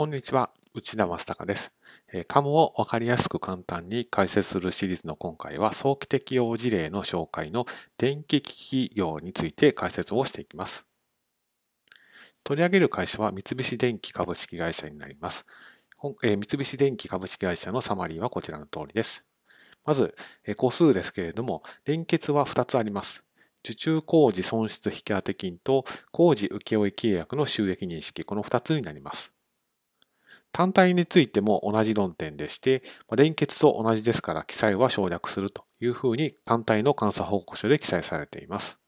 こんにちは、内田正孝です。カムをわかりやすく簡単に解説するシリーズの今回は、早期適用事例の紹介の電気機器業について解説をしていきます。取り上げる会社は三菱電機株式会社になります。三菱電機株式会社のサマリーはこちらの通りです。まず、個数ですけれども、連結は2つあります。受注工事損失引当金と工事請負契約の収益認識、この2つになります。単体についても同じ論点でして、連結と同じですから記載は省略するというふうに単体の監査報告書で記載されています。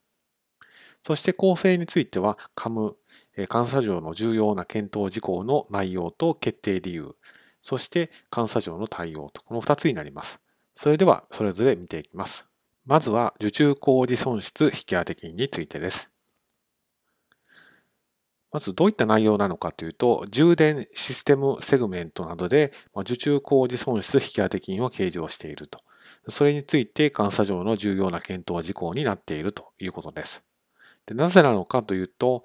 そして構成については、カム、監査上の重要な検討事項の内容と決定理由、そして監査上の対応と、この2つになります。それでは、それぞれ見ていきます。まずは、受注工事損失引当金についてです。まずどういった内容なのかというと、充電システムセグメントなどで受注工事損失引当金を計上していると。それについて監査上の重要な検討事項になっているということです。でなぜなのかというと、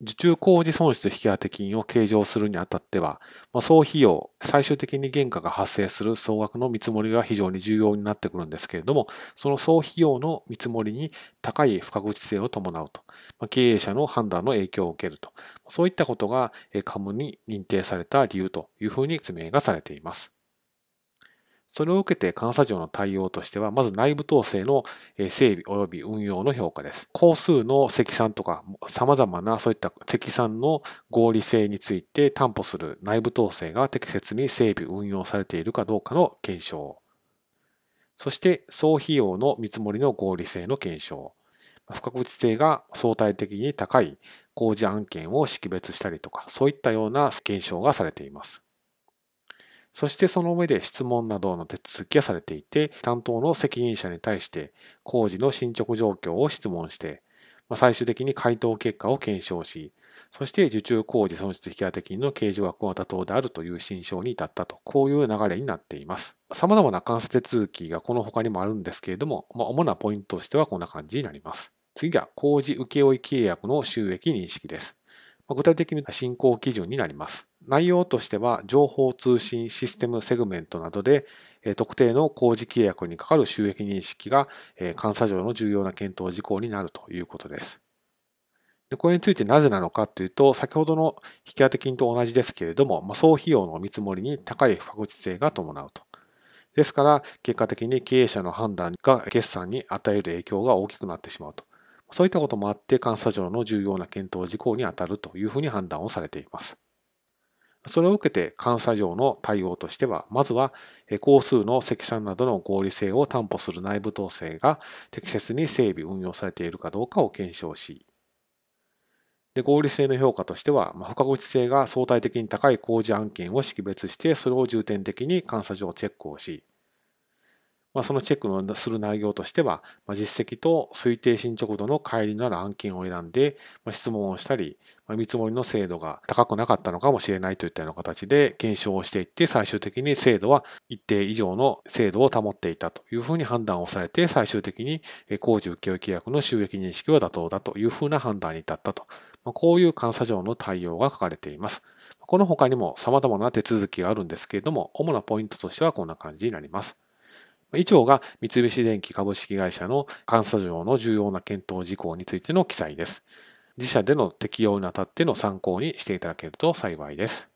受注工事損失引当金を計上するにあたっては、まあ、総費用、最終的に原価が発生する総額の見積もりが非常に重要になってくるんですけれども、その総費用の見積もりに高い不確実性を伴うと、まあ、経営者の判断の影響を受けると、そういったことがカムに認定された理由というふうに説明がされています。それを受けて監査庁の対応としては、まず内部統制の整備及び運用の評価です。工数の積算とか、様々なそういった積算の合理性について担保する内部統制が適切に整備運用されているかどうかの検証。そして総費用の見積もりの合理性の検証。不確実性が相対的に高い工事案件を識別したりとか、そういったような検証がされています。そしてその上で質問などの手続きがされていて、担当の責任者に対して工事の進捗状況を質問して、ま最終的に回答結果を検証し、そして受注工事損失引当金の計上額は妥当であるという心証に至ったと、こういう流れになっています。様々な監査手続きがこの他にもあるんですけれども、まあ、主なポイントとしてはこんな感じになります。次が工事請負契約の収益認識です。具体的に進行基準になります。内容としては、情報通信システムセグメントなどで、特定の工事契約にかかる収益認識が監査上の重要な検討事項になるということです。でこれについてなぜなのかというと、先ほどの引き当て金と同じですけれども、ま、総費用の見積もりに高い不確実性が伴うと。ですから、結果的に経営者の判断が決算に与える影響が大きくなってしまうと。そういったこともあって、監査上の重要な検討事項に当たるというふうに判断をされています。それを受けて監査上の対応としては、まずは工数の積算などの合理性を担保する内部統制が適切に整備運用されているかどうかを検証し、で合理性の評価としては、不確実性が相対的に高い工事案件を識別して、それを重点的に監査上チェックをし、まあ、そのチェックのする内容としては、まあ、実績と推定進捗度の乖離のある案件を選んで、まあ、質問をしたり、まあ、見積もりの精度が高くなかったのかもしれないといったような形で検証をしていって、最終的に精度は一定以上の精度を保っていたというふうに判断をされて、最終的に工事請負契約の収益認識は妥当だというふうな判断に至ったと。まあ、こういう監査上の対応が書かれています。この他にも様々な手続きがあるんですけれども、主なポイントとしてはこんな感じになります。以上が三菱電機株式会社の監査上の重要な検討事項についての記載です。自社での適用にあたっての参考にしていただけると幸いです。